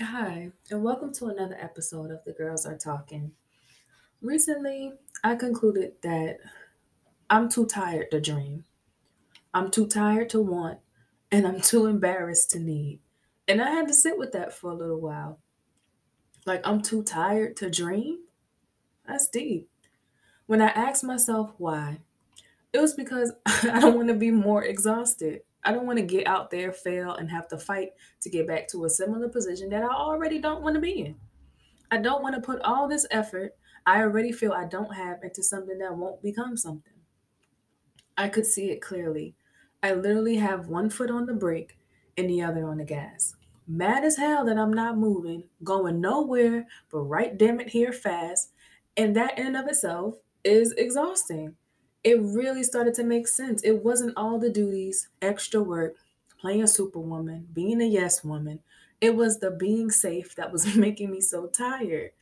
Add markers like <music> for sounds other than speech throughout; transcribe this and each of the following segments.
Hi, and welcome to another episode of The Girls Are Talking. Recently, I concluded that I'm too tired to dream. I'm too tired to want, and I'm too embarrassed to need. And I had to sit with that for a little while. Like, I'm too tired to dream? That's deep. When I asked myself why, it was because <laughs> I don't want to be more exhausted. I don't want to get out there, fail, and have to fight to get back to a similar position that I already don't want to be in. I don't want to put all this effort I already feel I don't have into something that won't become something. I could see it clearly. I literally have one foot on the brake and the other on the gas. Mad as hell that I'm not moving, going nowhere but right damn it here fast. And that in and of itself is exhausting. It really started to make sense. It wasn't all the duties, extra work, playing superwoman, being a yes woman. It was the being safe that was <laughs> making me so tired.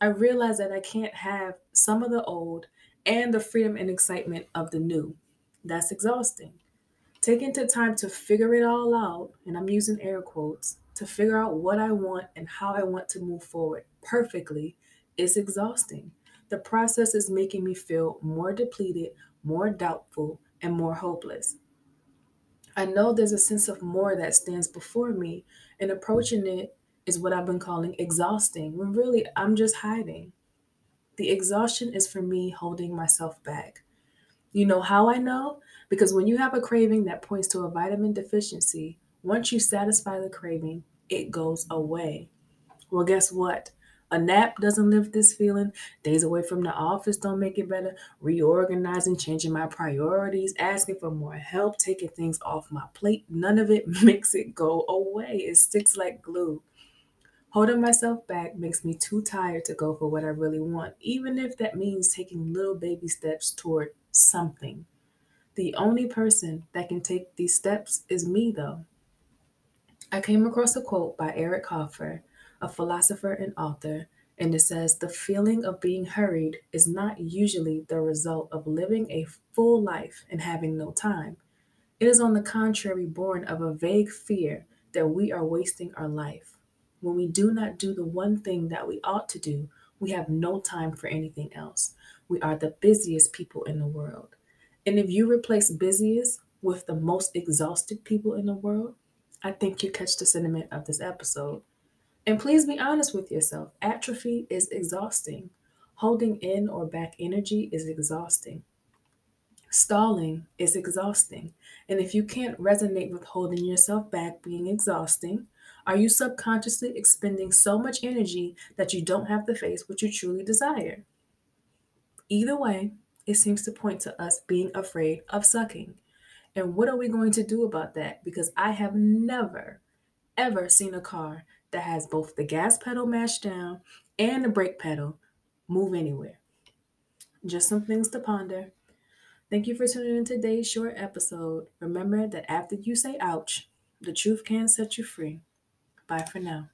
I realized that I can't have some of the old and the freedom and excitement of the new. That's exhausting. Taking the time to figure it all out, and I'm using air quotes, to figure out what I want and how I want to move forward perfectly is exhausting. The process is making me feel more depleted, more doubtful, and more hopeless. I know there's a sense of more that stands before me, and approaching it is what I've been calling exhausting, when really I'm just hiding. The exhaustion is for me holding myself back. You know how I know? Because when you have a craving that points to a vitamin deficiency, once you satisfy the craving, it goes away. Well, guess what? A nap doesn't lift this feeling. Days away from the office don't make it better. Reorganizing, changing my priorities, asking for more help, taking things off my plate, none of it <laughs> makes it go away. It sticks like glue. Holding myself back makes me too tired to go for what I really want, even if that means taking little baby steps toward something. The only person that can take these steps is me, though. I came across a quote by Eric Hoffer, a philosopher and author, and it says The feeling of being hurried is not usually the result of living a full life and having no time. It is, on the contrary, born of a vague fear that we are wasting our life. When we do not do the one thing that we ought to do, we have no time for anything else. We are the busiest people in the world. And if you replace busiest with the most exhausted people in the world, I think you catch the sentiment of this episode. And please be honest with yourself. Atrophy is exhausting. Holding in or back energy is exhausting. Stalling is exhausting. And if you can't resonate with holding yourself back being exhausting, are you subconsciously expending so much energy that you don't have to face what you truly desire? Either way, it seems to point to us being afraid of sucking. And what are we going to do about that? Because I have never, ever seen a car that has both the gas pedal mashed down and the brake pedal move anywhere. Just some things to ponder. Thank you for tuning in today's short episode. Remember that after you say ouch, the truth can set you free. Bye for now.